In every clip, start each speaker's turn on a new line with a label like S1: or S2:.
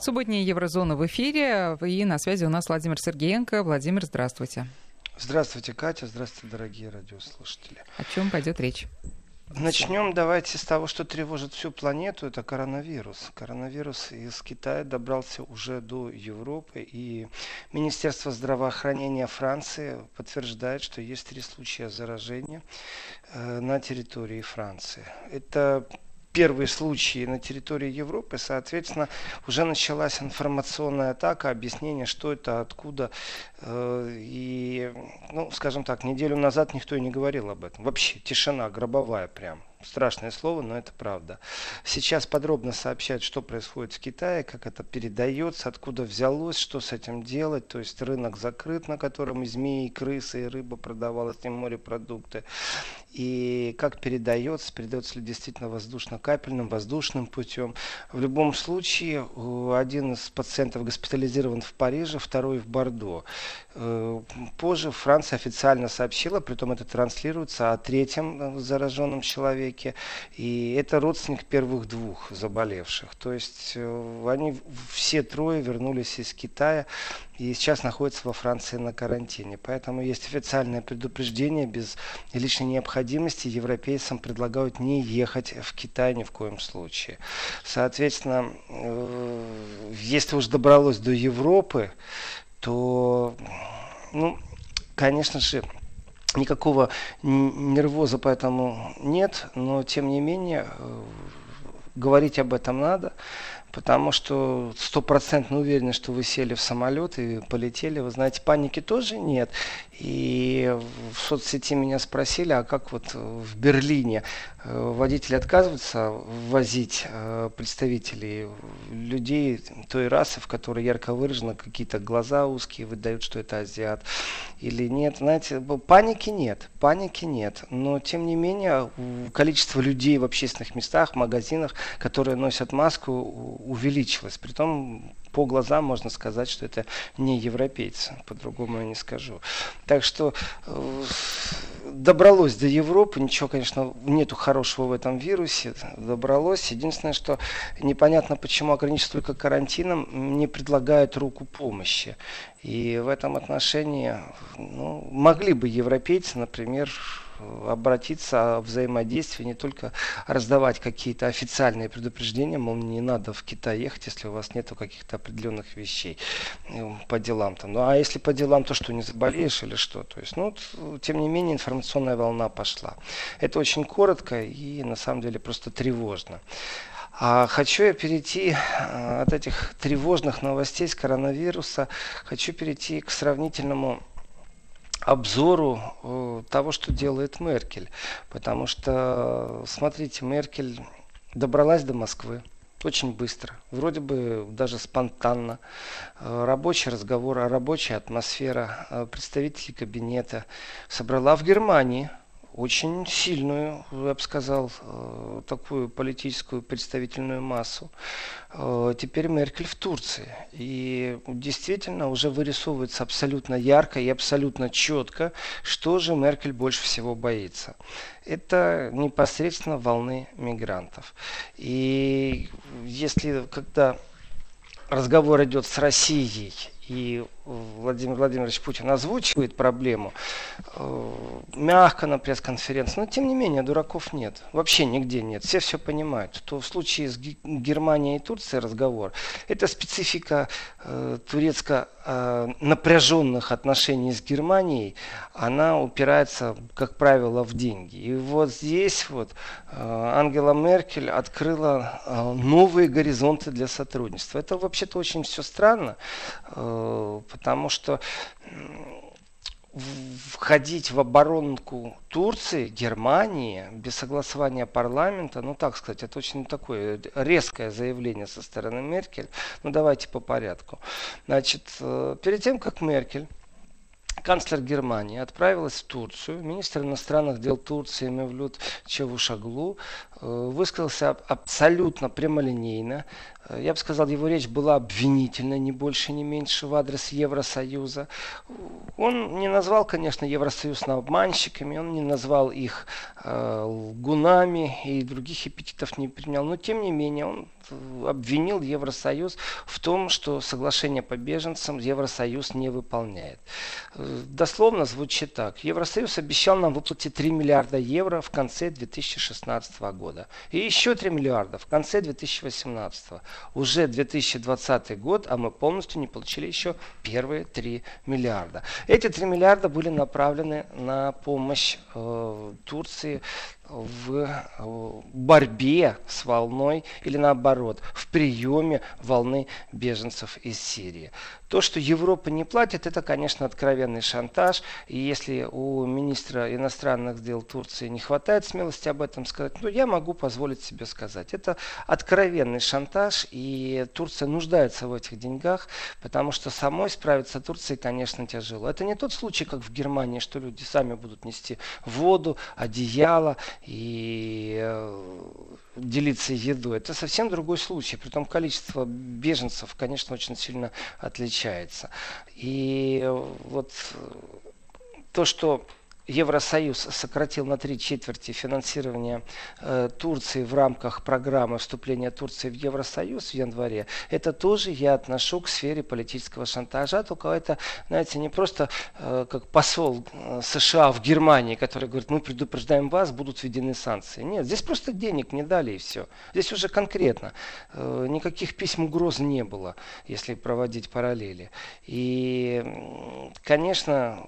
S1: Субботняя Еврозона в эфире. И на связи у нас Владимир Сергеенко. Владимир, здравствуйте.
S2: Здравствуйте, Катя. Здравствуйте, дорогие радиослушатели.
S1: О чем пойдет речь?
S2: Начнем давайте с того, что тревожит всю планету, это коронавирус. Коронавирус из Китая добрался уже до Европы, и Министерство здравоохранения Франции подтверждает, что есть три случая заражения э, на территории Франции. Это первые случаи на территории Европы, соответственно, уже началась информационная атака, объяснение, что это, откуда. Э, и, ну, скажем так, неделю назад никто и не говорил об этом. Вообще тишина гробовая прям. Страшное слово, но это правда. Сейчас подробно сообщают, что происходит в Китае, как это передается, откуда взялось, что с этим делать. То есть рынок закрыт, на котором и змеи, и крысы, и рыба продавалась, и морепродукты. И как передается, передается ли действительно воздушно-капельным, воздушным путем. В любом случае, один из пациентов госпитализирован в Париже, второй в Бордо. Э, позже Франция официально сообщила, притом это транслируется, о третьем э, зараженном человеке. И это родственник первых двух заболевших. То есть э, они все трое вернулись из Китая и сейчас находятся во Франции на карантине. Поэтому есть официальное предупреждение. Без лишней необходимости европейцам предлагают не ехать в Китай ни в коем случае. Соответственно, если уж добралось до Европы, то, ну, конечно же, никакого нервоза поэтому нет, но тем не менее э, говорить об этом надо, потому что стопроцентно уверены, что вы сели в самолет и полетели. Вы знаете, паники тоже нет. И в соцсети меня спросили, а как вот в Берлине э, водители отказываются возить э, представителей людей той расы, в которой ярко выражено какие-то глаза узкие, выдают, что это азиат или нет. Знаете, паники нет, паники нет. Но тем не менее, количество людей в общественных местах, магазинах, которые носят маску, увеличилось. Притом по глазам можно сказать, что это не европейцы, по-другому я не скажу. Так что э, добралось до Европы, ничего, конечно, нету хорошего в этом вирусе, добралось. Единственное, что непонятно, почему ограничиться только карантином, не предлагают руку помощи. И в этом отношении ну, могли бы европейцы, например, обратиться о взаимодействии, не только раздавать какие-то официальные предупреждения, мол, не надо в Китай ехать, если у вас нету каких-то определенных вещей э, по делам. Там. Ну а если по делам, то что, не заболеешь или что? То есть, ну, тем не менее, информационная волна пошла. Это очень коротко и на самом деле просто тревожно. А хочу я перейти э, от этих тревожных новостей с коронавируса, хочу перейти к сравнительному обзору э, того, что делает Меркель. Потому что, смотрите, Меркель добралась до Москвы очень быстро, вроде бы даже спонтанно. Э, рабочий разговор, рабочая атмосфера, э, представители кабинета собрала в Германии очень сильную, я бы сказал, э, такую политическую представительную массу. Э, теперь Меркель в Турции. И действительно уже вырисовывается абсолютно ярко и абсолютно четко, что же Меркель больше всего боится. Это непосредственно волны мигрантов. И если когда разговор идет с Россией и Владимир Владимирович Путин озвучивает проблему э, мягко на пресс-конференции, но тем не менее дураков нет, вообще нигде нет, все все понимают, то в случае с Германией и Турцией разговор, это специфика э, турецко э, напряженных отношений с Германией, она упирается, как правило, в деньги. И вот здесь вот э, Ангела Меркель открыла э, новые горизонты для сотрудничества. Это вообще-то очень все странно, э, потому что входить в оборонку Турции, Германии без согласования парламента, ну так сказать, это очень такое резкое заявление со стороны Меркель. Ну давайте по порядку. Значит, э, перед тем, как Меркель канцлер Германии отправилась в Турцию. Министр иностранных дел Турции Мевлют Чевушаглу высказался абсолютно прямолинейно, Э, я бы сказал, его речь была обвинительной, не больше, не меньше, в адрес Евросоюза. Он не назвал, конечно, Евросоюз обманщиками, он не назвал их э, лгунами и других эпитетов не применял. Но, тем не менее, он обвинил Евросоюз в том, что соглашение по беженцам Евросоюз не выполняет. Э, дословно звучит так. Евросоюз обещал нам выплатить 3 миллиарда евро в конце 2016 года. И еще 3 миллиарда в конце 2018 уже 2020 год, а мы полностью не получили еще первые 3 миллиарда. Эти 3 миллиарда были направлены на помощь э, Турции в э, борьбе с волной или наоборот, в приеме волны беженцев из Сирии. То, что Европа не платит, это, конечно, откровенный шантаж. И если у министра иностранных дел Турции не хватает смелости об этом сказать, ну, я могу позволить себе сказать. Это откровенный шантаж, и Турция нуждается в этих деньгах, потому что самой справиться Турции, конечно, тяжело. Это не тот случай, как в Германии, что люди сами будут нести воду, одеяло и э, делиться едой. Это совсем другой случай. Притом количество беженцев, конечно, очень сильно отличается. И э, вот э, то, что Евросоюз сократил на три четверти финансирование э, Турции в рамках программы вступления Турции в Евросоюз в январе, это тоже я отношу к сфере политического шантажа, только это, знаете, не просто э, как посол э, США в Германии, который говорит, мы предупреждаем вас, будут введены санкции. Нет, здесь просто денег не дали и все. Здесь уже конкретно. Э, никаких писем угроз не было, если проводить параллели. И, конечно,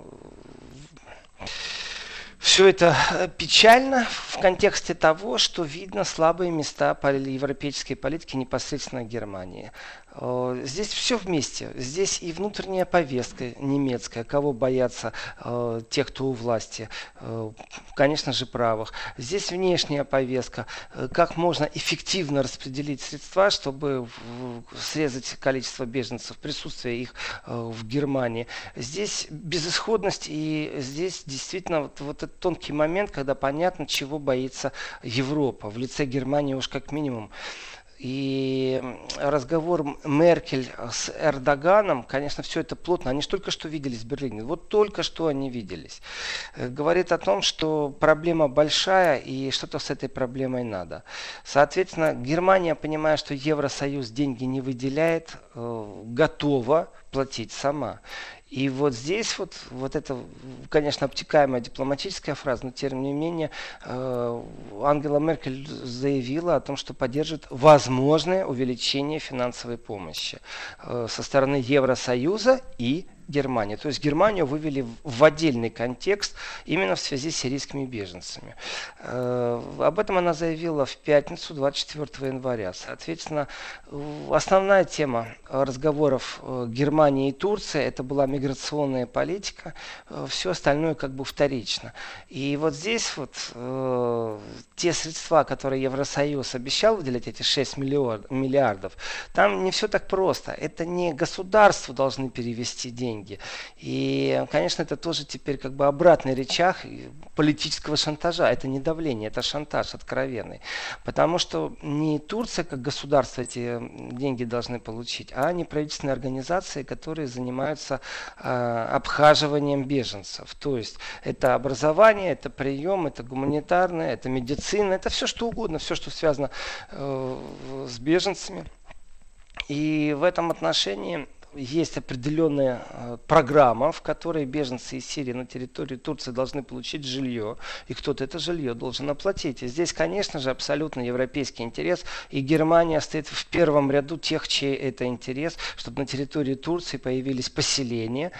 S2: все это э, печально в контексте того, что видно слабые места европейской политики непосредственно Германии. Э, здесь все вместе. Здесь и внутренняя повестка немецкая, кого боятся э, те, кто у власти, э, конечно же, правых. Здесь внешняя повестка, э, как можно эффективно распределить средства, чтобы в, срезать количество беженцев, присутствие их э, в Германии. Здесь безысходность и здесь действительно вот, вот этот тонкий момент, когда понятно, чего боится Европа в лице Германии уж как минимум. И разговор Меркель с Эрдоганом, конечно, все это плотно. Они же только что виделись в Берлине. Вот только что они виделись. Э, говорит о том, что проблема большая и что-то с этой проблемой надо. Соответственно, Германия, понимая, что Евросоюз деньги не выделяет, э, готова платить сама. И вот здесь вот, вот это, конечно, обтекаемая дипломатическая фраза, но тем не менее э, Ангела Меркель заявила о том, что поддержит возможное увеличение финансовой помощи э, со стороны Евросоюза и Германии. То есть Германию вывели в отдельный контекст именно в связи с сирийскими беженцами. Э, об этом она заявила в пятницу, 24 января. Соответственно, основная тема разговоров э, Германии и Турции это была миграционная политика. Э, Все остальное как бы вторично. И вот здесь вот э, те средства, которые Евросоюз обещал выделять, эти 6 миллиардов, там не все так просто. Это не государству должны перевести деньги деньги. И, конечно, это тоже теперь как бы обратный речах политического шантажа. Это не давление, это шантаж откровенный. Потому что не Турция как государство эти деньги должны получить, а неправительственные организации, которые занимаются э, обхаживанием беженцев. То есть это образование, это прием, это гуманитарное, это медицина, это все что угодно, все, что связано э, с беженцами. И в этом отношении есть определенная э, программа, в которой беженцы из Сирии на территории Турции должны получить жилье, и кто-то это жилье должен оплатить. И здесь, конечно же, абсолютно европейский интерес, и Германия стоит в первом ряду тех, чей это интерес, чтобы на территории Турции появились поселения,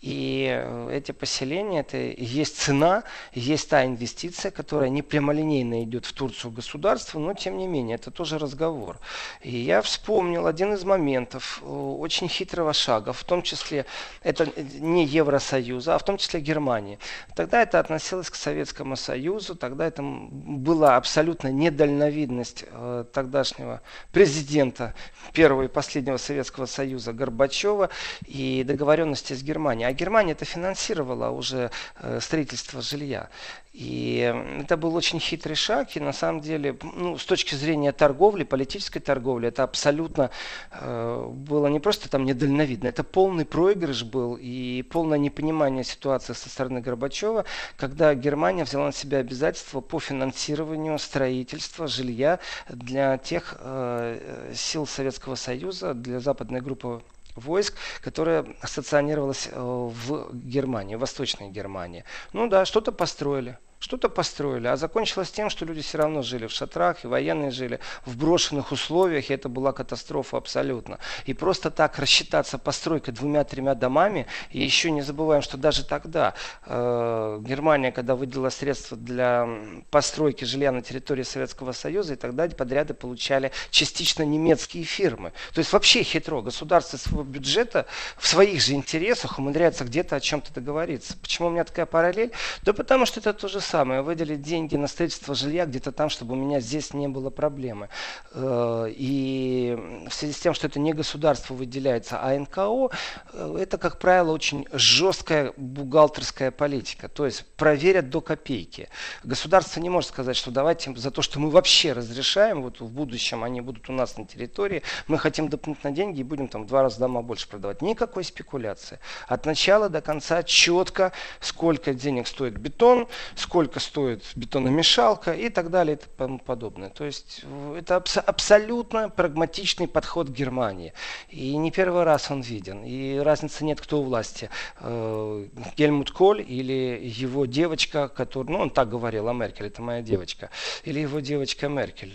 S2: и э, эти поселения, это есть цена, есть та инвестиция, которая не прямолинейно идет в Турцию государству, но тем не менее, это тоже разговор. И я вспомнил один из моментов, э, очень хитро хитрого шага, в том числе это не Евросоюза, а в том числе Германии. Тогда это относилось к Советскому Союзу, тогда это была абсолютно недальновидность э, тогдашнего президента первого и последнего Советского Союза Горбачева и договоренности с Германией. А Германия это финансировала уже э, строительство жилья. И это был очень хитрый шаг, и на самом деле, ну, с точки зрения торговли, политической торговли, это абсолютно э, было не просто там недальновидно, это полный проигрыш был и полное непонимание ситуации со стороны Горбачева, когда Германия взяла на себя обязательства по финансированию строительства жилья для тех э, сил Советского Союза, для западной группы войск, которая стационировалась э, в Германии, в Восточной Германии. Ну да, что-то построили что-то построили, а закончилось тем, что люди все равно жили в шатрах, и военные жили в брошенных условиях, и это была катастрофа абсолютно. И просто так рассчитаться постройкой двумя-тремя домами, и еще не забываем, что даже тогда э, Германия, когда выделила средства для постройки жилья на территории Советского Союза, и тогда подряды получали частично немецкие фирмы. То есть вообще хитро. Государство своего бюджета в своих же интересах умудряется где-то о чем-то договориться. Почему у меня такая параллель? Да потому что это тоже самое, выделить деньги на строительство жилья где-то там, чтобы у меня здесь не было проблемы. Э, и в связи с тем, что это не государство выделяется, а НКО, э, это, как правило, очень жесткая бухгалтерская политика. То есть проверят до копейки. Государство не может сказать, что давайте за то, что мы вообще разрешаем, вот в будущем они будут у нас на территории, мы хотим дополнительно деньги и будем там в два раза дома больше продавать. Никакой спекуляции. От начала до конца четко, сколько денег стоит бетон, сколько сколько стоит бетономешалка и так далее и тому подобное. То есть это абс- абсолютно прагматичный подход Германии. И не первый раз он виден. И разницы нет, кто у власти. Э, Гельмут Коль или его девочка, который, ну он так говорил о Меркель, это моя девочка, или его девочка Меркель.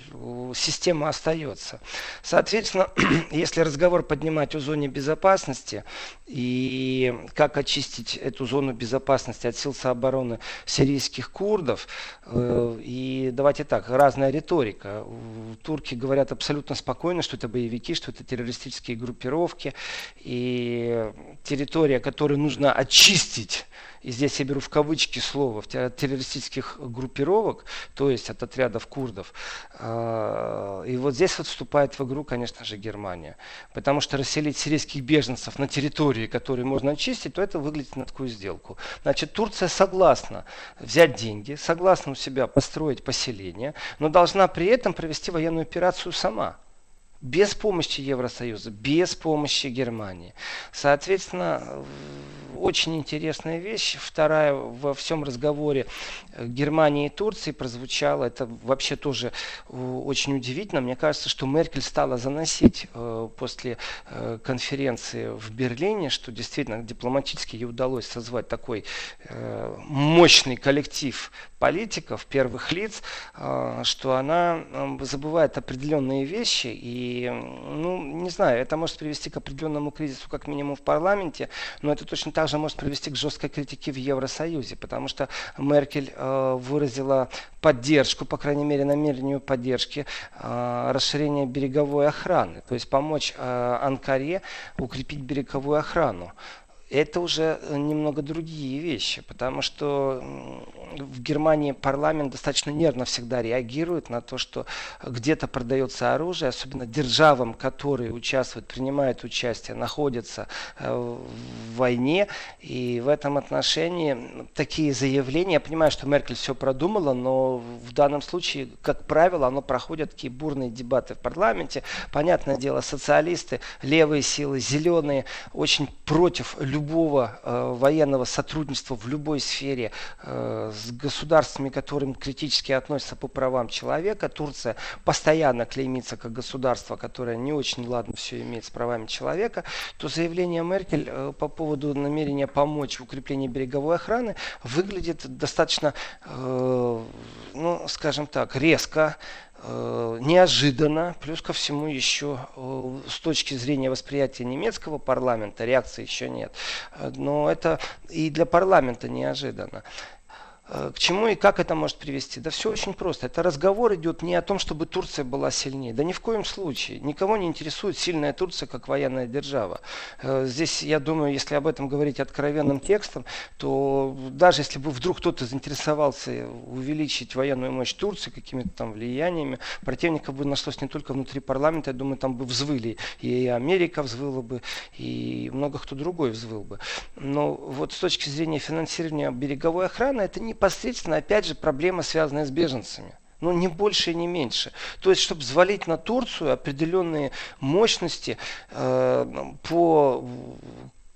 S2: Система остается. Соответственно, если разговор поднимать о зоне безопасности и как очистить эту зону безопасности от сил обороны сирийских курдов. Э, и давайте так, разная риторика. Турки говорят абсолютно спокойно, что это боевики, что это террористические группировки. И территория, которую нужно очистить и здесь я беру в кавычки слово, террористических группировок, то есть от отрядов курдов. А, и вот здесь вот вступает в игру, конечно же, Германия. Потому что расселить сирийских беженцев на территории, которые можно очистить, то это выглядит на такую сделку. Значит, Турция согласна взять деньги, согласна у себя построить поселение, но должна при этом провести военную операцию сама без помощи Евросоюза, без помощи Германии. Соответственно, очень интересная вещь. Вторая во всем разговоре Германии и Турции прозвучала. Это вообще тоже э, очень удивительно. Мне кажется, что Меркель стала заносить э, после э, конференции в Берлине, что действительно дипломатически ей удалось созвать такой мощный коллектив политиков, первых лиц, что она забывает определенные вещи. И, ну, не знаю, это может привести к определенному кризису, как минимум в парламенте, но это точно так также может привести к жесткой критике в Евросоюзе, потому что Меркель э, выразила поддержку, по крайней мере, намерению поддержки э, расширения береговой охраны, то есть помочь Анкаре укрепить береговую охрану это уже э, немного другие вещи, потому что в Германии парламент достаточно нервно всегда реагирует на то, что где-то продается оружие, особенно державам, которые участвуют, принимают участие, находятся э, в войне. И в этом отношении такие заявления, я понимаю, что Меркель все продумала, но в данном случае, как правило, оно проходят такие бурные дебаты в парламенте. Понятное дело, социалисты, левые силы, зеленые очень против любого э, военного сотрудничества в любой сфере э, с государствами, которым критически относятся по правам человека. Турция постоянно клеймится как государство, которое не очень ладно все имеет с правами человека. То заявление Меркель э, по поводу намерения помочь в укреплении береговой охраны выглядит достаточно, э, ну, скажем так, резко неожиданно, плюс ко всему еще э, с точки зрения восприятия немецкого парламента реакции еще нет. Э, но это и для парламента неожиданно. Э, к чему и как это может привести? Да все очень просто. Это разговор идет не о том, чтобы Турция была сильнее. Да ни в коем случае. Никого не интересует сильная Турция как военная держава. Э, здесь, я думаю, если об этом говорить откровенным текстом, то даже если бы вдруг кто-то заинтересовался увеличить военную мощь Турции какими-то там влияниями, противников бы нашлось не только внутри парламента, я думаю, там бы взвыли. И Америка взвыла бы, и много кто другой взвыл бы. Но вот с точки зрения финансирования береговой охраны, это не непосредственно, опять же, проблема, связанная с беженцами. Ну, не больше и не меньше. То есть, чтобы взвалить на Турцию определенные мощности э, по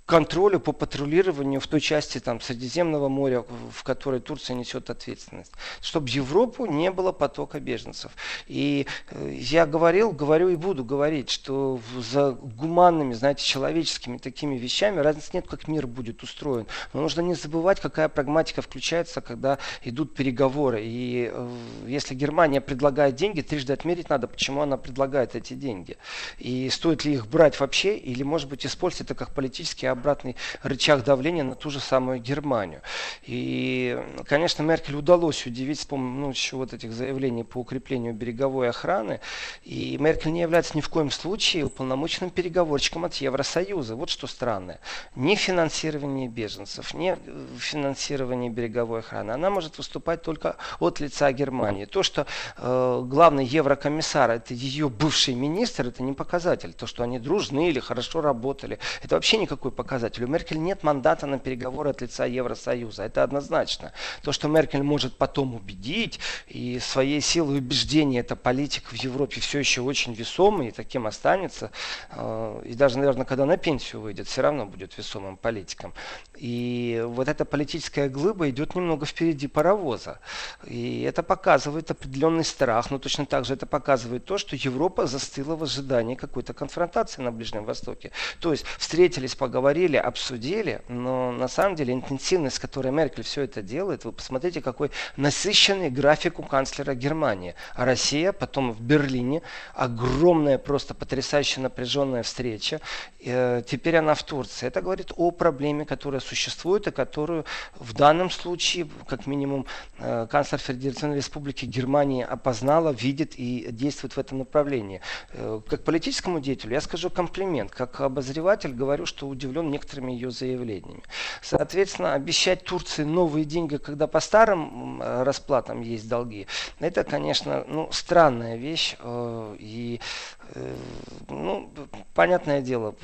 S2: контролю по патрулированию в той части там, Средиземного моря, в которой Турция несет ответственность, чтобы в Европу не было потока беженцев. И э, я говорил, говорю и буду говорить, что за гуманными, знаете, человеческими такими вещами разницы нет, как мир будет устроен. Но нужно не забывать, какая прагматика включается, когда идут переговоры. И э, если Германия предлагает деньги, трижды отмерить надо, почему она предлагает эти деньги. И стоит ли их брать вообще, или, может быть, использовать это как политический обратный рычаг давления на ту же самую Германию. И, конечно, Меркель удалось удивить с помощью ну, вот этих заявлений по укреплению береговой охраны. И Меркель не является ни в коем случае уполномоченным переговорщиком от Евросоюза. Вот что странное. Ни финансирование беженцев, ни финансирование береговой охраны. Она может выступать только от лица Германии. То, что э, главный еврокомиссар это ее бывший министр, это не показатель. То, что они дружны или хорошо работали, это вообще никакой показатель показатель. У Меркель нет мандата на переговоры от лица Евросоюза. Это однозначно. То, что Меркель может потом убедить, и своей силой убеждения эта политика в Европе все еще очень весомый, и таким останется. Э, и даже, наверное, когда на пенсию выйдет, все равно будет весомым политиком. И вот эта политическая глыба идет немного впереди паровоза. И это показывает определенный страх, но точно так же это показывает то, что Европа застыла в ожидании какой-то конфронтации на Ближнем Востоке. То есть встретились, поговорили, поговорили, обсудили, но на самом деле интенсивность, с которой Меркель все это делает, вы посмотрите, какой насыщенный график у канцлера Германии. А Россия, потом в Берлине, огромная, просто потрясающе напряженная встреча. Э, теперь она в Турции. Это говорит о проблеме, которая существует и которую в данном случае, как минимум, э, канцлер Федеративной Республики Германии опознала, видит и действует в этом направлении. Э, как политическому деятелю я скажу комплимент. Как обозреватель говорю, что удивлен некоторыми ее заявлениями. Соответственно, обещать Турции новые деньги, когда по старым расплатам есть долги, это, конечно, ну, странная вещь. Э, и, э, ну, понятное дело,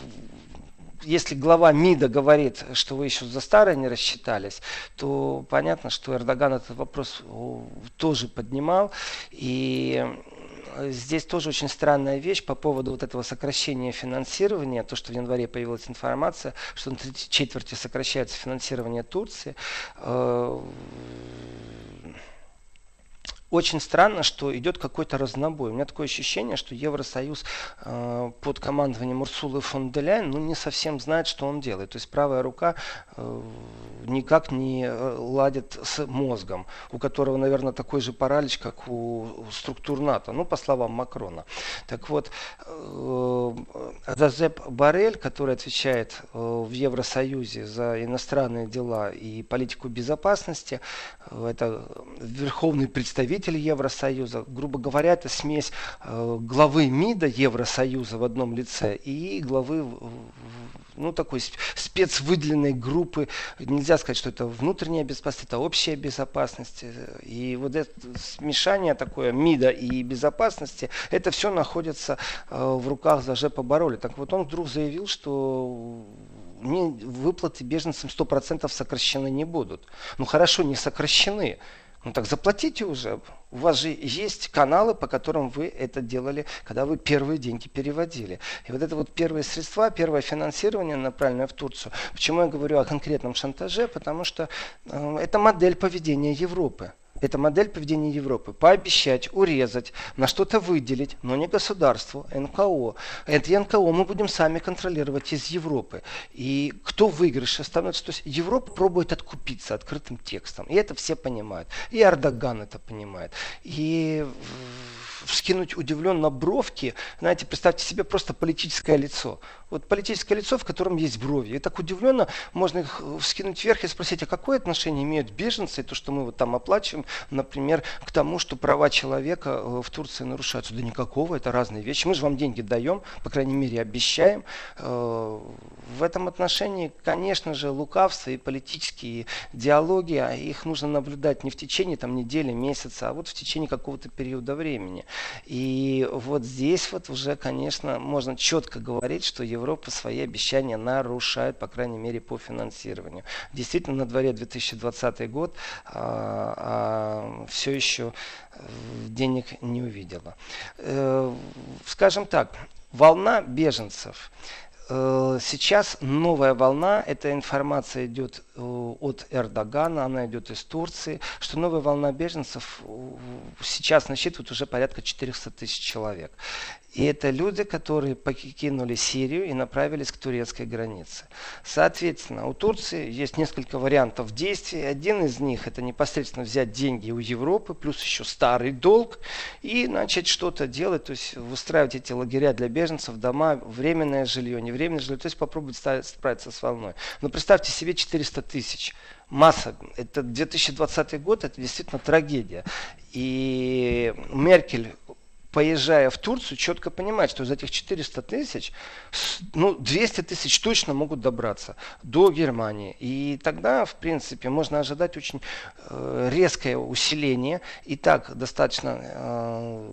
S2: если глава МИДа говорит, что вы еще за старое не рассчитались, то понятно, что Эрдоган этот вопрос тоже поднимал. И здесь тоже очень странная вещь по поводу вот этого сокращения финансирования. То, что в январе появилась информация, что на четверти сокращается финансирование Турции. Э, очень странно, что идет какой-то разнобой. У меня такое ощущение, что Евросоюз э, под командованием Урсулы фон де Ляйн ну, не совсем знает, что он делает. То есть правая рука э, никак не э, ладит с мозгом, у которого, наверное, такой же паралич, как у структур НАТО, ну, по словам Макрона. Так вот, э, Жозеп Барель, который отвечает э, в Евросоюзе за иностранные дела и политику безопасности, э, это верховный представитель представитель Евросоюза. Грубо говоря, это смесь э, главы МИДа Евросоюза в одном лице и главы ну, такой спецвыделенной группы. Нельзя сказать, что это внутренняя безопасность, это общая безопасность. И вот это смешание такое МИДа и безопасности, это все находится э, в руках Зажепа Бароли. Так вот он вдруг заявил, что выплаты беженцам 100% сокращены не будут. Ну хорошо, не сокращены. Ну так заплатите уже. У вас же есть каналы, по которым вы это делали, когда вы первые деньги переводили. И вот это вот первые средства, первое финансирование, направленное в Турцию. Почему я говорю о конкретном шантаже? Потому что э, это модель поведения Европы. Это модель поведения Европы. Пообещать, урезать, на что-то выделить, но не государству, НКО. Это НКО мы будем сами контролировать из Европы. И кто в выигрыше становится? То есть Европа пробует откупиться открытым текстом. И это все понимают. И Эрдоган это понимает. И вскинуть удивленно бровки. Знаете, представьте себе просто политическое лицо. Вот политическое лицо, в котором есть брови. И так удивленно можно их вскинуть вверх и спросить, а какое отношение имеют беженцы, то, что мы вот там оплачиваем, например, к тому, что права человека э, в Турции нарушаются. Да никакого, это разные вещи. Мы же вам деньги даем, по крайней мере, обещаем. Э, в этом отношении, конечно же, лукавство и политические диалоги, а их нужно наблюдать не в течение там, недели, месяца, а вот в течение какого-то периода времени. И вот здесь вот уже, конечно, можно четко говорить, что Европа Европа свои обещания нарушает, по крайней мере, по финансированию. Действительно, на дворе 2020 год, а, а все еще денег не увидела. Э, скажем так, волна беженцев сейчас новая волна, эта информация идет э, от Эрдогана, она идет из Турции, что новая волна беженцев э, сейчас насчитывает уже порядка 400 тысяч человек. И это люди, которые покинули Сирию и направились к турецкой границе. Соответственно, у Турции есть несколько вариантов действий. Один из них это непосредственно взять деньги у Европы, плюс еще старый долг, и начать что-то делать, то есть выстраивать эти лагеря для беженцев, дома, временное жилье, невременное жилье, то есть попробовать справиться с волной. Но представьте себе 400 тысяч масса. Это 2020 год, это действительно трагедия. И Меркель поезжая в Турцию, четко понимать, что из этих 400 тысяч, ну, 200 тысяч точно могут добраться до Германии. И тогда, в принципе, можно ожидать очень э, резкое усиление. И так достаточно э,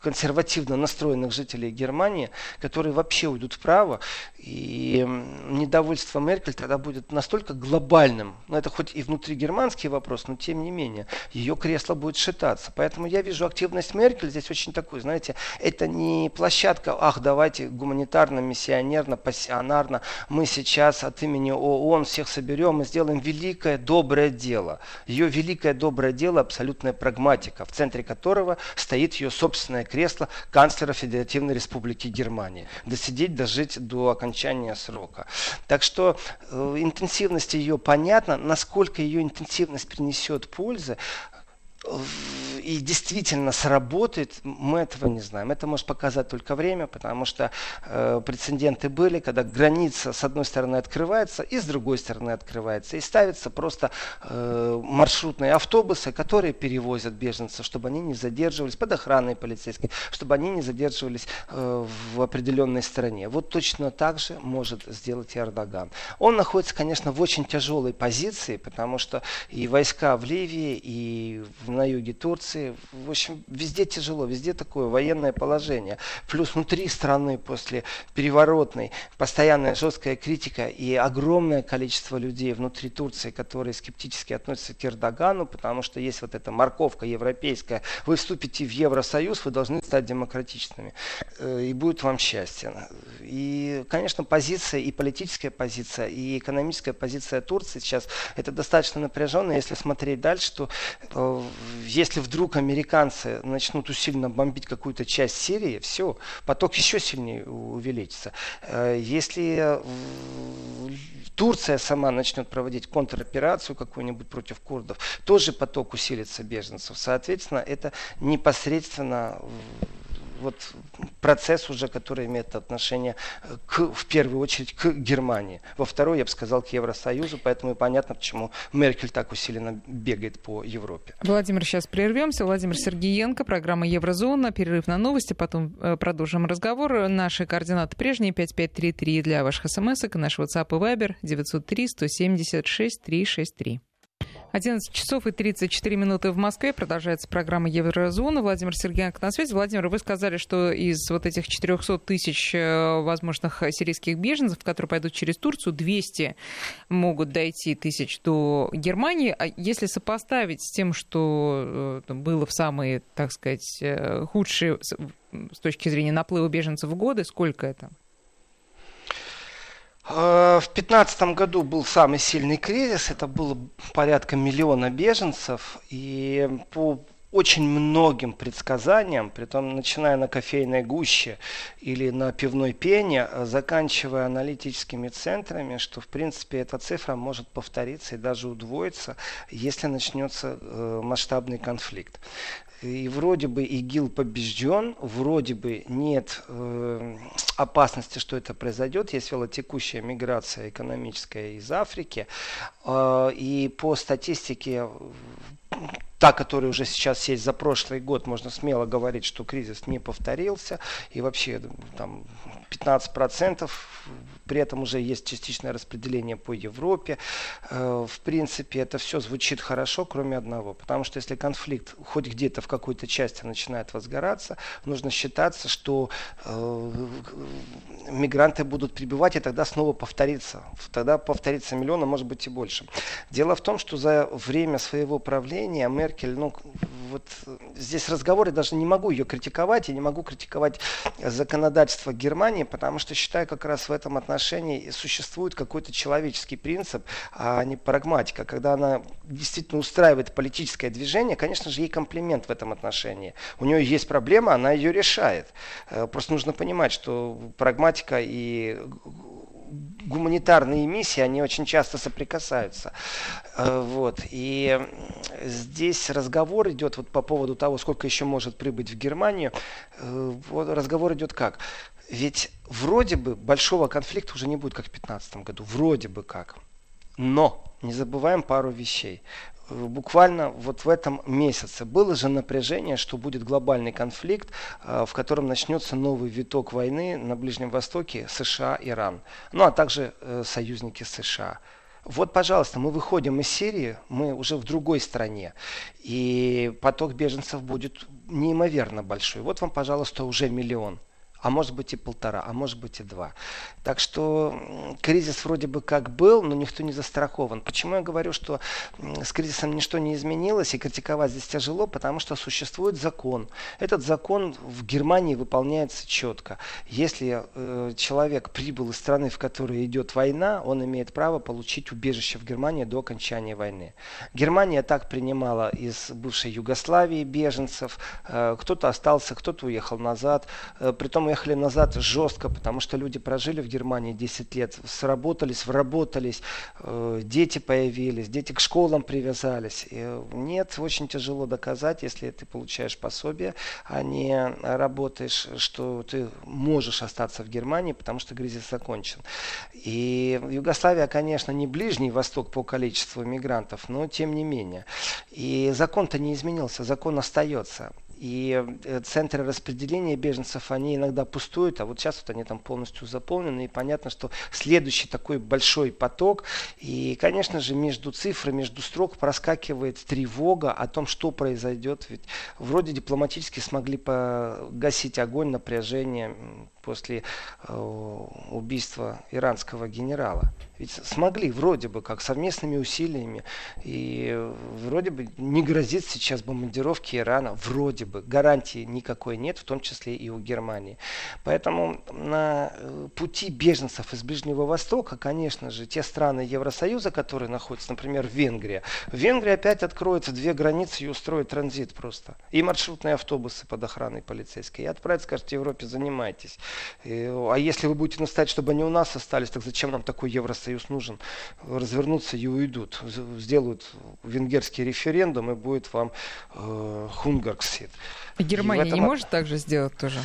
S2: консервативно настроенных жителей Германии, которые вообще уйдут вправо, и недовольство Меркель тогда будет настолько глобальным, но это хоть и внутригерманский вопрос, но тем не менее, ее кресло будет шататься. Поэтому я вижу активность Меркель здесь очень такую, знаете, это не площадка, ах, давайте гуманитарно, миссионерно, пассионарно, мы сейчас от имени ООН всех соберем и сделаем великое доброе дело. Ее великое доброе дело абсолютная прагматика, в центре которого стоит ее собственное кресло канцлера Федеративной Республики Германии. Досидеть, дожить до окончания срока. Так что э, интенсивность ее понятна. Насколько ее интенсивность принесет пользы, и действительно сработает, мы этого не знаем. Это может показать только время, потому что э, прецеденты были, когда граница с одной стороны открывается и с другой стороны открывается. И ставятся просто э, маршрутные автобусы, которые перевозят беженцев, чтобы они не задерживались под охраной полицейской, чтобы они не задерживались э, в определенной стране. Вот точно так же может сделать и Эрдоган. Он находится, конечно, в очень тяжелой позиции, потому что и войска в Ливии, и на юге Турции. В общем, везде тяжело, везде такое военное положение. Плюс внутри страны после переворотной постоянная жесткая критика и огромное количество людей внутри Турции, которые скептически относятся к Эрдогану, потому что есть вот эта морковка европейская. Вы вступите в Евросоюз, вы должны стать демократичными. Э, и будет вам счастье. И, конечно, позиция и политическая позиция, и экономическая позиция Турции сейчас это достаточно напряженно. Если смотреть дальше, то э, если вдруг американцы начнут усиленно бомбить какую-то часть Сирии, все, поток еще сильнее увеличится. Э, если э, Турция сама начнет проводить контроперацию какую-нибудь против курдов, тоже поток усилится беженцев. Соответственно, это непосредственно вот процесс уже, который имеет отношение к, в первую очередь к Германии. Во второй, я бы сказал, к Евросоюзу, поэтому и понятно, почему Меркель так усиленно бегает по Европе.
S1: Владимир, сейчас прервемся. Владимир Сергеенко, программа Еврозона, перерыв на новости, потом э, продолжим разговор. Наши координаты прежние, 5533 для ваших смс и наш WhatsApp и Viber 903 176 363. 11 часов и 34 минуты в Москве. Продолжается программа Еврозона. Владимир Сергеенко на связи. Владимир, вы сказали, что из вот этих 400 тысяч э, возможных сирийских беженцев, которые пойдут через Турцию, 200 могут дойти тысяч до Германии. А если сопоставить с тем, что э, было в самые, так сказать, э, худшие с точки зрения наплыва беженцев годы, сколько это?
S2: Э, в 2015 году был самый сильный кризис, это было порядка миллиона беженцев, и по очень многим предсказаниям, притом начиная на кофейной гуще или на пивной пене, заканчивая аналитическими центрами, что в принципе эта цифра может повториться и даже удвоиться, если начнется э, масштабный конфликт и вроде бы ИГИЛ побежден, вроде бы нет э, опасности, что это произойдет. Есть велотекущая миграция экономическая из Африки. Э, и по статистике та, которая уже сейчас есть за прошлый год, можно смело говорить, что кризис не повторился. И вообще там 15%, при этом уже есть частичное распределение по Европе. Э, в принципе, это все звучит хорошо, кроме одного. Потому что если конфликт хоть где-то в какой-то части начинает возгораться, нужно считаться, что э, мигранты будут прибывать, и тогда снова повторится. Тогда повторится миллион, а может быть и больше. Дело в том, что за время своего правления Меркель, ну, вот здесь разговоры, даже не могу ее критиковать, я не могу критиковать законодательство Германии, потому что считаю, как раз в этом отношении существует какой-то человеческий принцип, а не прагматика. Когда она действительно устраивает политическое движение, конечно же, ей комплимент в этом отношении. У нее есть проблема, она ее решает. Э, просто нужно понимать, что прагматика и гуманитарные миссии, они очень часто соприкасаются. Э, вот. И здесь разговор идет вот по поводу того, сколько еще может прибыть в Германию. Э, вот разговор идет как? Ведь вроде бы большого конфликта уже не будет, как в 2015 году. Вроде бы как. Но не забываем пару вещей буквально вот в этом месяце было же напряжение, что будет глобальный конфликт, э, в котором начнется новый виток войны на Ближнем Востоке США-Иран, ну а также э, союзники США. Вот, пожалуйста, мы выходим из Сирии, мы уже в другой стране, и поток беженцев будет неимоверно большой. Вот вам, пожалуйста, уже миллион а может быть и полтора, а может быть и два. Так что кризис вроде бы как был, но никто не застрахован. Почему я говорю, что с кризисом ничто не изменилось и критиковать здесь тяжело, потому что существует закон. Этот закон в Германии выполняется четко. Если э, человек прибыл из страны, в которой идет война, он имеет право получить убежище в Германии до окончания войны. Германия так принимала из бывшей Югославии беженцев, э, кто-то остался, кто-то уехал назад, э, притом ехали назад жестко, потому что люди прожили в Германии 10 лет, сработались, вработались, э, дети появились, дети к школам привязались. И нет, очень тяжело доказать, если ты получаешь пособие, а не работаешь, что ты можешь остаться в Германии, потому что кризис закончен. И Югославия, конечно, не ближний восток по количеству мигрантов, но тем не менее. И закон-то не изменился, закон остается. И э, центры распределения беженцев, они иногда пустуют, а вот сейчас вот они там полностью заполнены. И понятно, что следующий такой большой поток. И, конечно же, между цифрами, между строк проскакивает тревога о том, что произойдет. Ведь вроде дипломатически смогли погасить огонь, напряжение после э, убийства иранского генерала. Ведь смогли вроде бы как совместными усилиями. И вроде бы не грозит сейчас бомбардировки Ирана. Вроде бы. Гарантии никакой нет, в том числе и у Германии. Поэтому на э, пути беженцев из Ближнего Востока, конечно же, те страны Евросоюза, которые находятся, например, в Венгрии. В Венгрии опять откроются две границы и устроят транзит просто. И маршрутные автобусы под охраной полицейской. И отправят, скажут, в Европе занимайтесь. А если вы будете настоять, чтобы они у нас остались, так зачем нам такой Евросоюз? Союз нужен, развернутся и уйдут. Сделают венгерский референдум и будет вам э, Хунгарксит.
S1: Германия этом... не может так же сделать тоже?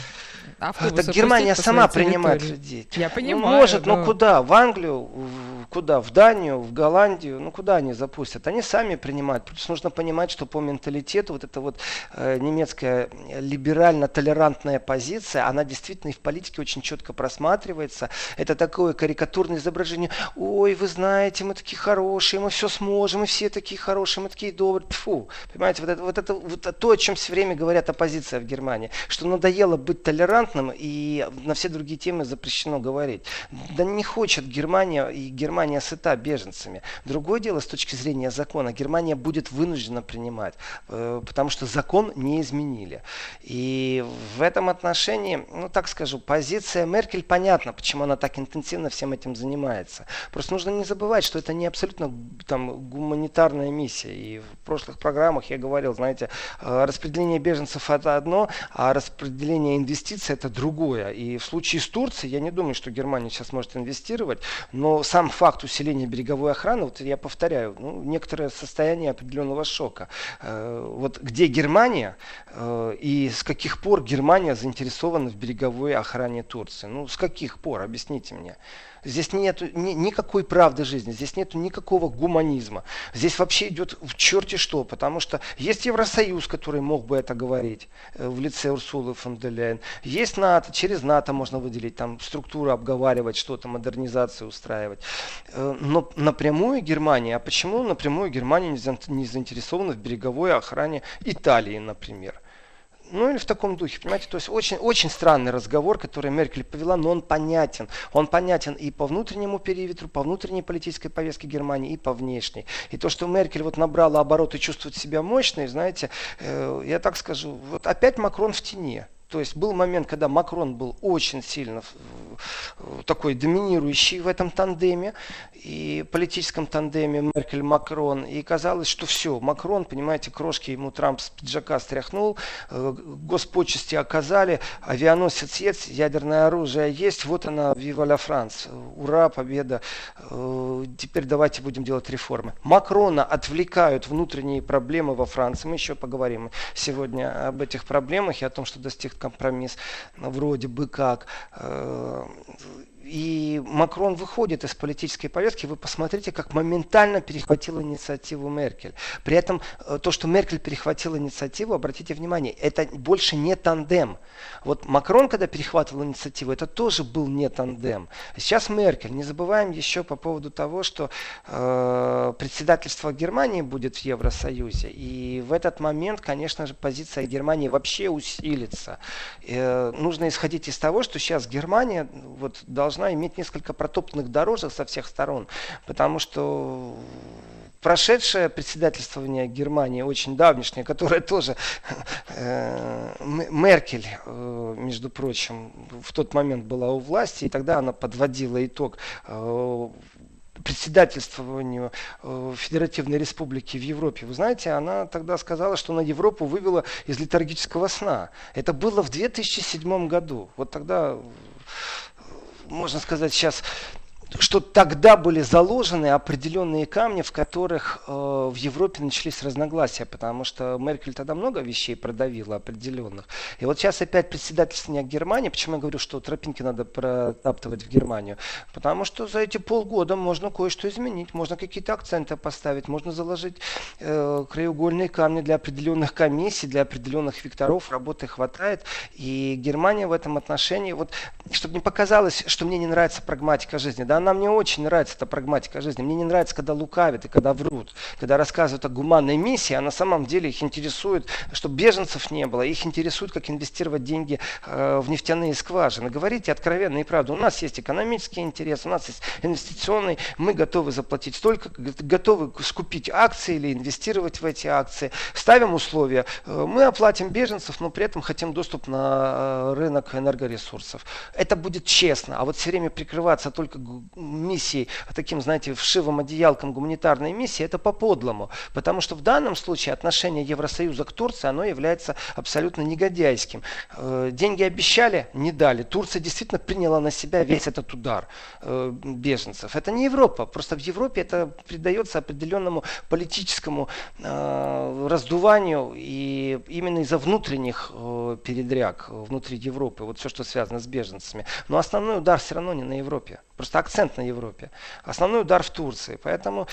S2: Автобусы так Германия сама принимает людей.
S1: Я ну, понимаю.
S2: Ну, может, но... но куда? В Англию, в, куда? В Данию, в Голландию? Ну, куда они запустят? Они сами принимают. Просто нужно понимать, что по менталитету вот эта вот э, немецкая либерально-толерантная позиция, она действительно и в политике очень четко просматривается. Это такое карикатурное изображение. Ой, вы знаете, мы такие хорошие, мы все сможем, мы все такие хорошие, мы такие добрые. Тфу. Понимаете, вот это, вот это вот то, о чем все время говорят оппозиция в Германии, что надоело быть толерантным и на все другие темы запрещено говорить. Да не хочет Германия, и Германия сыта беженцами. Другое дело с точки зрения закона, Германия будет вынуждена принимать, э, потому что закон не изменили. И в этом отношении, ну так скажу, позиция Меркель понятна, почему она так интенсивно всем этим занимается. Просто нужно не забывать, что это не абсолютно там гуманитарная миссия. И в прошлых программах я говорил, знаете, э, распределение беженцев это одно, а распределение инвестиций это другое. И в случае с Турцией, я не думаю, что Германия сейчас может инвестировать, но сам факт усиления береговой охраны, вот я повторяю, ну, некоторое состояние определенного шока. Э, вот где Германия э, и с каких пор Германия заинтересована в береговой охране Турции? Ну, с каких пор? Объясните мне. Здесь нет ни, никакой правды жизни, здесь нет никакого гуманизма. Здесь вообще идет в черте что, потому что есть Евросоюз, который мог бы это говорить э, в лице Урсулы фон де Ляйен. Есть НАТО, через НАТО можно выделить, там структуру обговаривать, что-то, модернизацию устраивать. Э, но напрямую Германия, а почему напрямую Германия не заинтересована в береговой охране Италии, например? Ну или в таком духе, понимаете, то есть очень, очень странный разговор, который Меркель повела, но он понятен. Он понятен и по внутреннему периметру, по внутренней политической повестке Германии, и по внешней. И то, что Меркель вот набрала обороты чувствует себя мощной, знаете, э, я так скажу, вот опять Макрон в тени. То есть был момент, когда Макрон был очень сильно такой доминирующий в этом тандеме, и политическом тандеме Меркель-Макрон. И казалось, что все, Макрон, понимаете, крошки ему Трамп с пиджака стряхнул, э, госпочести оказали, авианосец есть, ядерное оружие есть, вот она, Вива ла Франс, ура, победа, э, теперь давайте будем делать реформы. Макрона отвлекают внутренние проблемы во Франции, мы еще поговорим сегодня об этих проблемах и о том, что достиг компромисс вроде бы как. И Макрон выходит из политической повестки, вы посмотрите, как моментально перехватил инициативу Меркель. При этом э, то, что Меркель перехватила инициативу, обратите внимание, это больше не тандем. Вот Макрон, когда перехватывал инициативу, это тоже был не тандем. Сейчас Меркель. Не забываем еще по поводу того, что э, председательство Германии будет в Евросоюзе. И в этот момент, конечно же, позиция Германии вообще усилится. Э, нужно исходить из того, что сейчас Германия вот, должна должна иметь несколько протоптанных дорожек со всех сторон, потому что прошедшее председательствование Германии, очень давнешнее, которое тоже э, Меркель, э, между прочим, в тот момент была у власти, и тогда она подводила итог э, председательствованию э, Федеративной Республики в Европе. Вы знаете, она тогда сказала, что на Европу вывела из летаргического сна. Это было в 2007 году. Вот тогда можно сказать, сейчас что тогда были заложены определенные камни, в которых э, в Европе начались разногласия, потому что Меркель тогда много вещей продавила определенных. И вот сейчас опять председательствование Германии, почему я говорю, что тропинки надо протаптывать в Германию, потому что за эти полгода можно кое-что изменить, можно какие-то акценты поставить, можно заложить э, краеугольные камни для определенных комиссий, для определенных векторов, работы хватает, и Германия в этом отношении, вот, чтобы не показалось, что мне не нравится прагматика жизни, да, она мне очень нравится, эта прагматика жизни. Мне не нравится, когда лукавят и когда врут, когда рассказывают о гуманной миссии, а на самом деле их интересует, чтобы беженцев не было, их интересует, как инвестировать деньги э, в нефтяные скважины. Говорите откровенно и правду. У нас есть экономический интерес, у нас есть инвестиционный, мы готовы заплатить столько, готовы скупить акции или инвестировать в эти акции. Ставим условия, э, мы оплатим беженцев, но при этом хотим доступ на э, рынок энергоресурсов. Это будет честно, а вот все время прикрываться только миссии, таким, знаете, вшивым одеялком гуманитарной миссии, это по-подлому. Потому что в данном случае отношение Евросоюза к Турции, оно является абсолютно негодяйским. Э, деньги обещали, не дали. Турция действительно приняла на себя весь этот удар э, беженцев. Это не Европа. Просто в Европе это придается определенному политическому э, раздуванию и именно из-за внутренних передряг внутри Европы. Вот все, что связано с беженцами. Но основной удар все равно не на Европе. Просто акцент на Европе. Основной удар в Турции. Поэтому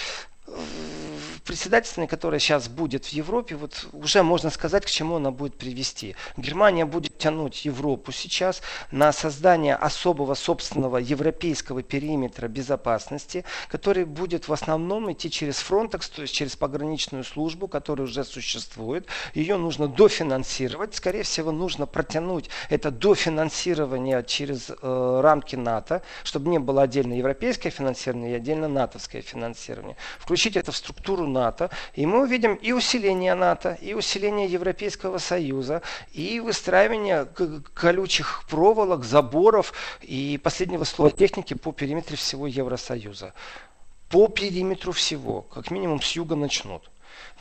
S2: председательство, которое сейчас будет в Европе, вот уже можно сказать, к чему она будет привести. Германия будет тянуть Европу сейчас на создание особого собственного европейского периметра безопасности, который будет в основном идти через Frontex, то есть через пограничную службу, которая уже существует. Ее нужно дофинансировать. Скорее всего, нужно протянуть это дофинансирование через э, рамки НАТО, чтобы не было отдельно европейское финансирование и отдельно натовское финансирование. Включить это в структуру НАТО, и мы увидим и усиление НАТО, и усиление Европейского Союза, и выстраивание колючих проволок, заборов и последнего слова техники по периметру всего Евросоюза. По периметру всего, как минимум с юга начнут.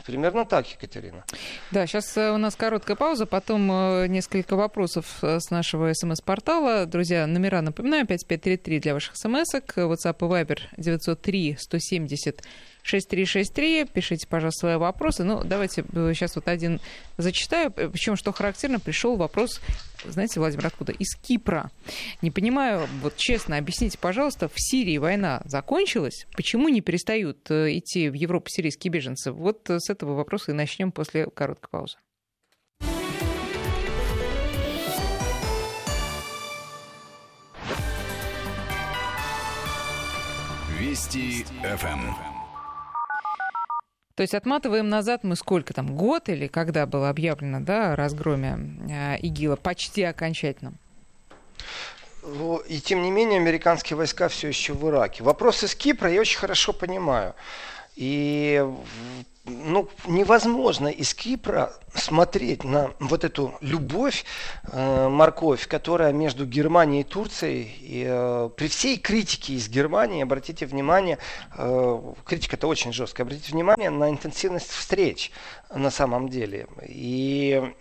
S2: Примерно так, Екатерина.
S1: Да, сейчас э, у нас короткая пауза, потом э, несколько вопросов э, с нашего смс-портала. Друзья, номера напоминаю, 5533 для ваших смс-ок, WhatsApp и Viber 903 170 6363. Пишите, пожалуйста, свои вопросы. Ну, давайте сейчас вот один зачитаю. Причем, что характерно, пришел вопрос знаете, Владимир, откуда? Из Кипра. Не понимаю, вот честно, объясните, пожалуйста, в Сирии война закончилась, почему не перестают э, идти в Европу сирийские беженцы? Вот с этого вопроса и начнем после короткой паузы.
S3: Вести ФМ.
S1: То есть отматываем назад мы сколько там, год или когда было объявлено да, о разгроме э, ИГИЛа почти окончательном?
S2: И тем не менее американские войска все еще в Ираке. Вопрос из Кипра я очень хорошо понимаю. И ну, невозможно из Кипра смотреть на вот эту любовь, э, морковь, которая между Германией и Турцией, и, э, при всей критике из Германии, обратите внимание, э, критика это очень жесткая, обратите внимание на интенсивность встреч на самом деле. И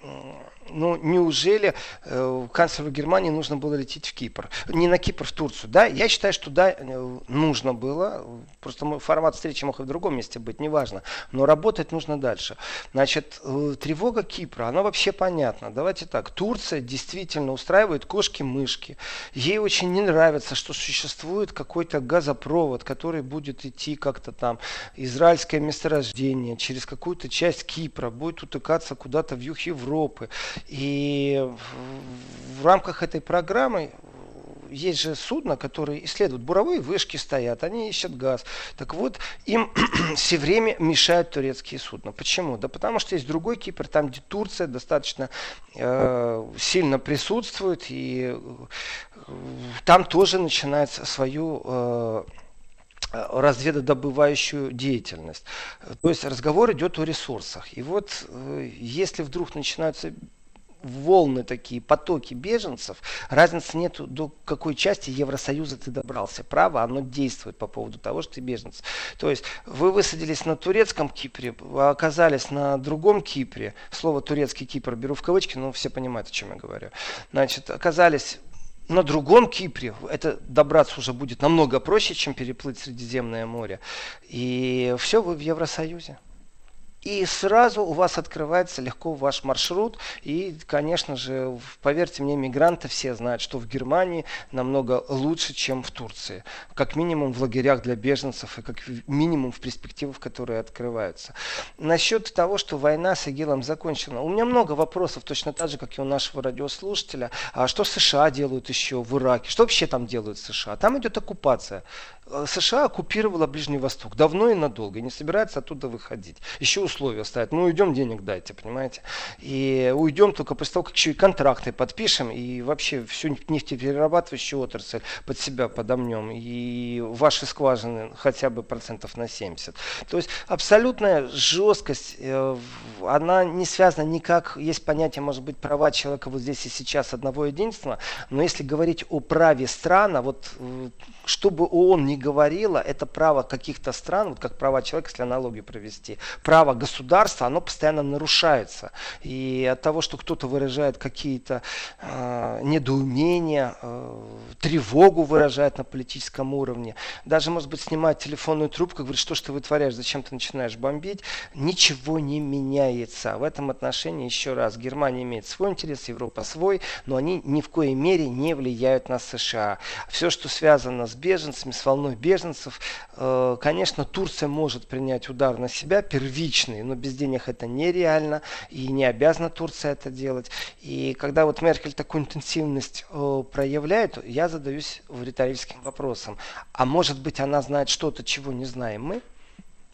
S2: ну, неужели э, канцлеру Германии нужно было лететь в Кипр? Не на Кипр, в Турцию, да? Я считаю, что да, э, нужно было. Просто формат встречи мог и в другом месте быть, неважно. Но работать нужно дальше. Значит, э, тревога Кипра, она вообще понятна. Давайте так. Турция действительно устраивает кошки-мышки. Ей очень не нравится, что существует какой-то газопровод, который будет идти как-то там, израильское месторождение, через какую-то часть Кипра, будет утыкаться куда-то в юг Европы. И в рамках этой программы есть же судно, которые исследуют буровые вышки стоят, они ищут газ. Так вот, им все время мешают турецкие судна. Почему? Да потому что есть другой Кипр, там, где Турция достаточно э, сильно присутствует, и э, там тоже начинается свою э, разведодобывающую деятельность. То есть разговор идет о ресурсах. И вот э, если вдруг начинаются волны такие, потоки беженцев, разницы нет до какой части Евросоюза ты добрался. Право, оно действует по поводу того, что ты беженец. То есть вы высадились на турецком Кипре, оказались на другом Кипре, слово турецкий Кипр беру в кавычки, но все понимают, о чем я говорю. Значит, оказались на другом Кипре это добраться уже будет намного проще, чем переплыть Средиземное море. И все, вы в Евросоюзе. И сразу у вас открывается легко ваш маршрут. И, конечно же, поверьте мне, мигранты все знают, что в Германии намного лучше, чем в Турции. Как минимум в лагерях для беженцев и как минимум в перспективах, которые открываются. Насчет того, что война с ИГИЛом закончена. У меня много вопросов, точно так же, как и у нашего радиослушателя. А что США делают еще в Ираке? Что вообще там делают США? Там идет оккупация. Э, США оккупировала Ближний Восток давно и надолго, и не собирается оттуда выходить. Еще условия ставят, ну уйдем, денег дайте, понимаете. И уйдем только после того, как еще и контракты подпишем, и вообще всю нефтеперерабатывающую отрасль под себя подомнем, и ваши скважины хотя бы процентов на 70. То есть абсолютная жесткость, э, она не связана никак, есть понятие, может быть, права человека вот здесь и сейчас одного единства, но если говорить о праве страна, вот э, чтобы ООН не говорила, это право каких-то стран, вот как права человека, если аналогию провести, право государства, оно постоянно нарушается. И от того, что кто-то выражает какие-то э, недоумения, э, тревогу выражает на политическом уровне, даже, может быть, снимает телефонную трубку, говорит, что ж ты вытворяешь, зачем ты начинаешь бомбить, ничего не меняется. В этом отношении, еще раз, Германия имеет свой интерес, Европа свой, но они ни в коей мере не влияют на США. Все, что связано с беженцами, с волной беженцев. Э, конечно, Турция может принять удар на себя, первичный, но без денег это нереально, и не обязана Турция это делать. И когда вот Меркель такую интенсивность э, проявляет, я задаюсь риторическим вопросом. А может быть она знает что-то, чего не знаем мы?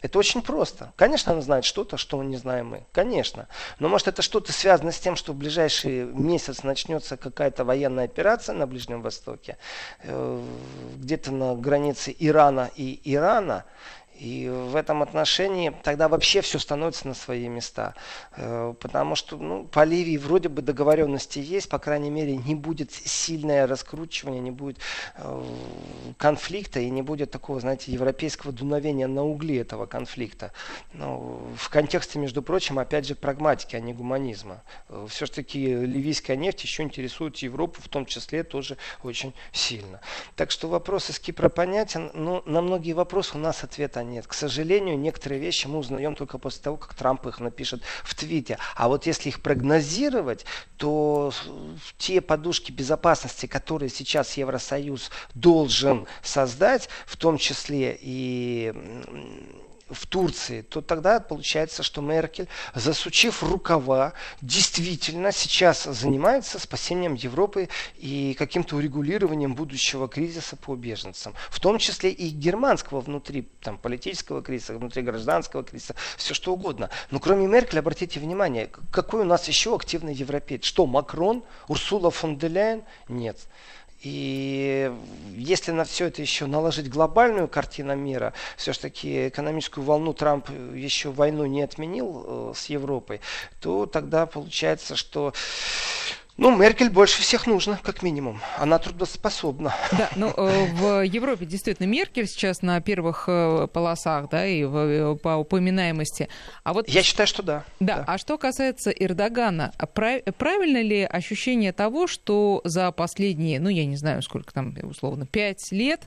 S2: Это очень просто. Конечно, она знает что-то, что не знаем мы. Конечно. Но может это что-то связано с тем, что в ближайший месяц начнется какая-то военная операция на Ближнем Востоке, э, где-то на границе Ирана и Ирана. И в этом отношении тогда вообще все становится на свои места. Э, потому что ну, по Ливии вроде бы договоренности есть, по крайней мере, не будет сильное раскручивание, не будет э, конфликта и не будет такого, знаете, европейского дуновения на угли этого конфликта. Но в контексте, между прочим, опять же, прагматики, а не гуманизма. Э, Все-таки ливийская нефть еще интересует Европу, в том числе тоже очень сильно. Так что вопрос из Кипра понятен, но на многие вопросы у нас ответа нет. К сожалению, некоторые вещи мы узнаем только после того, как Трамп их напишет в твите. А вот если их прогнозировать, то те подушки безопасности, которые сейчас Евросоюз должен создать, в том числе и в Турции, то тогда получается, что Меркель, засучив рукава, действительно сейчас занимается спасением Европы и каким-то урегулированием будущего кризиса по беженцам. В том числе и германского внутри, там, политического кризиса, внутри гражданского кризиса, все что угодно. Но кроме Меркель, обратите внимание, какой у нас еще активный европеец? Что, Макрон, Урсула фон де Ляйен? Нет. И если на все это еще наложить глобальную картину мира, все-таки экономическую волну Трамп еще войну не отменил э, с Европой, то тогда получается, что ну, Меркель больше всех нужно, как минимум. Она трудоспособна.
S1: Да, ну, э, в Европе действительно Меркель сейчас на первых э, полосах, да, и э, по упоминаемости.
S2: А вот... Я считаю, что да.
S1: Да, да. а что касается Эрдогана, прав... правильно ли ощущение того, что за последние, ну, я не знаю, сколько там, условно, пять лет,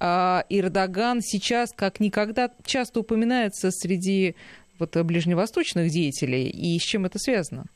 S1: Эрдоган сейчас как никогда часто упоминается среди вот ближневосточных деятелей, и с чем это связано?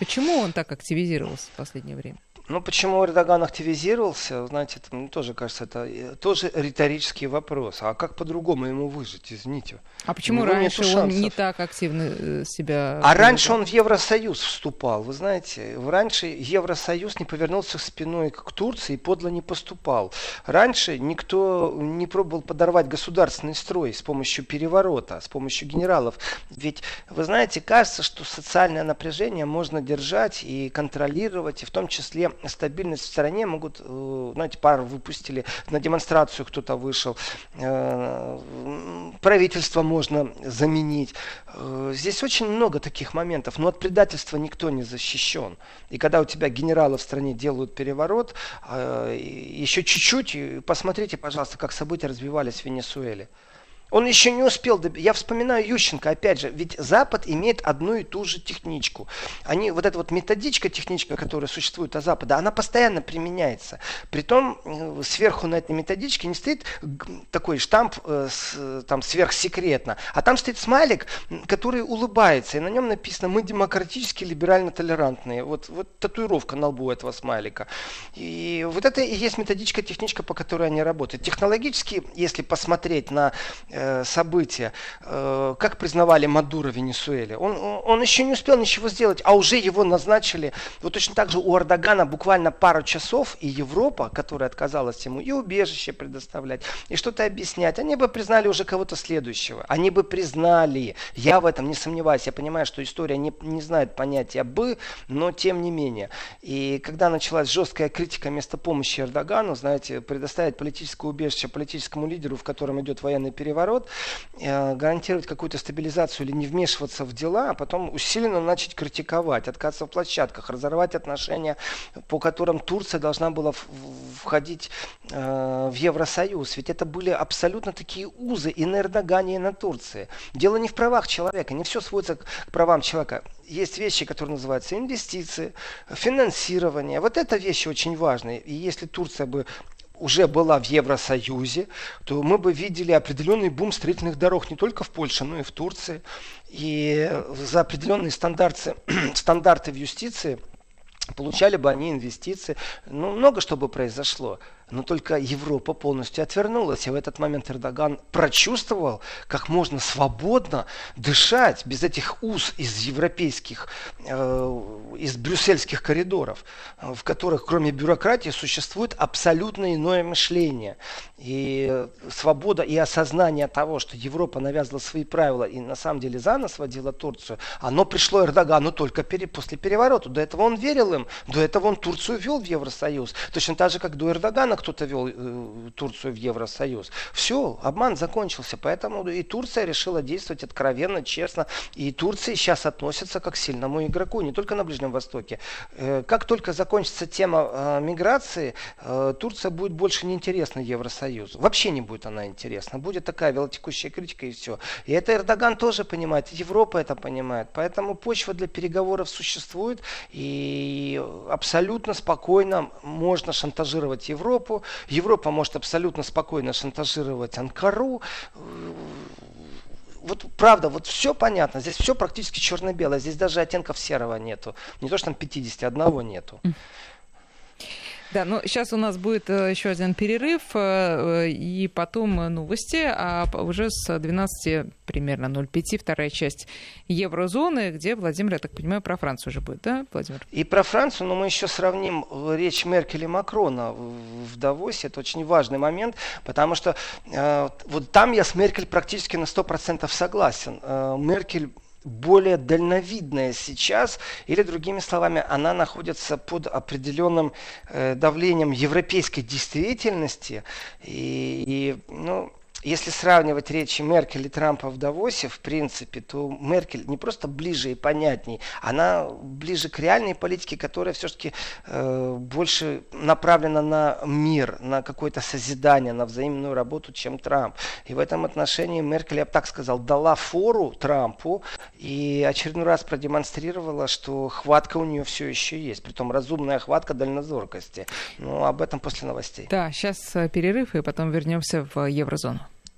S1: Почему он так активизировался в последнее время?
S2: Ну, почему Эрдоган активизировался, знаете, это, мне тоже кажется, это э, тоже риторический вопрос. А как по-другому ему выжить, извините?
S1: А почему раньше он не так активно э, себя...
S2: А раньше он в Евросоюз вступал, вы знаете. Раньше Евросоюз не повернулся спиной к Турции и подло не поступал. Раньше никто не пробовал подорвать государственный строй с помощью переворота, с помощью генералов. Ведь, вы знаете, кажется, что социальное напряжение можно держать и контролировать, и в том числе стабильность в стране могут, э, знаете, пару выпустили, на демонстрацию кто-то вышел, э, правительство можно заменить. Э, здесь очень много таких моментов, но от предательства никто не защищен. И когда у тебя генералы в стране делают переворот, еще чуть-чуть, посмотрите, пожалуйста, как события развивались в Венесуэле. Он еще не успел, я вспоминаю Ющенко, опять же, ведь Запад имеет одну и ту же техничку. Они, вот эта вот методичка, техничка, которая существует у Запада, она постоянно применяется. Притом э, сверху на этой методичке не стоит такой штамп э, с, там сверхсекретно, а там стоит смайлик, который улыбается, и на нем написано «Мы демократически, либерально-толерантные». Вот, вот татуировка на лбу этого смайлика. И вот это и есть методичка, техничка, по которой они работают. Технологически, если посмотреть на Э, события. Э, как признавали Мадуро в Венесуэле? Он, он еще не успел ничего сделать, а уже его назначили. Вот точно так же у Эрдогана буквально пару часов, и Европа, которая отказалась ему и убежище предоставлять, и что-то объяснять, они бы признали уже кого-то следующего. Они бы признали. Я в этом не сомневаюсь. Я понимаю, что история не, не знает понятия «бы», но тем не менее. И когда началась жесткая критика вместо помощи Эрдогану, знаете, предоставить политическое убежище политическому лидеру, в котором идет военный переворот, наоборот, э, гарантировать какую-то стабилизацию или не вмешиваться в дела, а потом усиленно начать критиковать, откаться в площадках, разорвать отношения, по которым Турция должна была входить э, в Евросоюз. Ведь это были абсолютно такие узы и на Эрдогане, и на Турции. Дело не в правах человека, не все сводится к правам человека есть вещи, которые называются инвестиции, финансирование. Вот это вещи очень важные. И если Турция бы уже была в Евросоюзе, то мы бы видели определенный бум строительных дорог не только в Польше, но и в Турции. И за определенные стандарты, стандарты в юстиции получали бы они инвестиции. Ну, много что бы произошло. Но только Европа полностью отвернулась. И в этот момент Эрдоган прочувствовал, как можно свободно дышать без этих уз из европейских, э, из брюссельских коридоров, в которых кроме бюрократии существует абсолютно иное мышление. И свобода и осознание того, что Европа навязала свои правила и на самом деле за нас водила Турцию, оно пришло Эрдогану только пере, после переворота. До этого он верил им, до этого он Турцию вел в Евросоюз. Точно так же, как до Эрдогана кто-то вел э, Турцию в Евросоюз. Все, обман закончился. Поэтому и Турция решила действовать откровенно, честно. И Турция сейчас относится как к сильному игроку, не только на Ближнем Востоке. Э, как только закончится тема э, миграции, Турция будет больше неинтересна Евросоюзу. Вообще не будет она интересна. Будет такая велотекущая критика и все. И это Эрдоган тоже понимает, Европа это понимает. Поэтому почва для переговоров существует. И абсолютно спокойно можно шантажировать Европу, Европа может абсолютно спокойно шантажировать Анкару. вот правда, вот все понятно. Здесь все практически черно-белое. Здесь даже оттенков серого нету. Не то, что там 50, одного нету.
S1: Да, ну сейчас у нас будет э, еще один перерыв, э, и потом новости, а уже с 12 примерно 0,5 вторая часть еврозоны, где Владимир, я так понимаю, про Францию уже будет, да, Владимир?
S2: И про Францию, но мы еще сравним речь Меркель и Макрона в Давосе. Это очень важный момент, потому что э, вот там я с Меркель практически на 100% согласен. Э, Меркель более дальновидная сейчас, или другими словами, она находится под определенным э, давлением европейской действительности, и, и ну, если сравнивать речи Меркель и Трампа в Давосе, в принципе, то Меркель не просто ближе и понятней, она ближе к реальной политике, которая все-таки э, больше направлена на мир, на какое-то созидание, на взаимную работу, чем Трамп. И в этом отношении Меркель, я бы так сказал, дала фору Трампу и очередной раз продемонстрировала, что хватка у нее все еще есть, притом разумная хватка дальнозоркости. Но об этом после новостей.
S1: Да, сейчас э, перерыв, и потом вернемся в еврозону.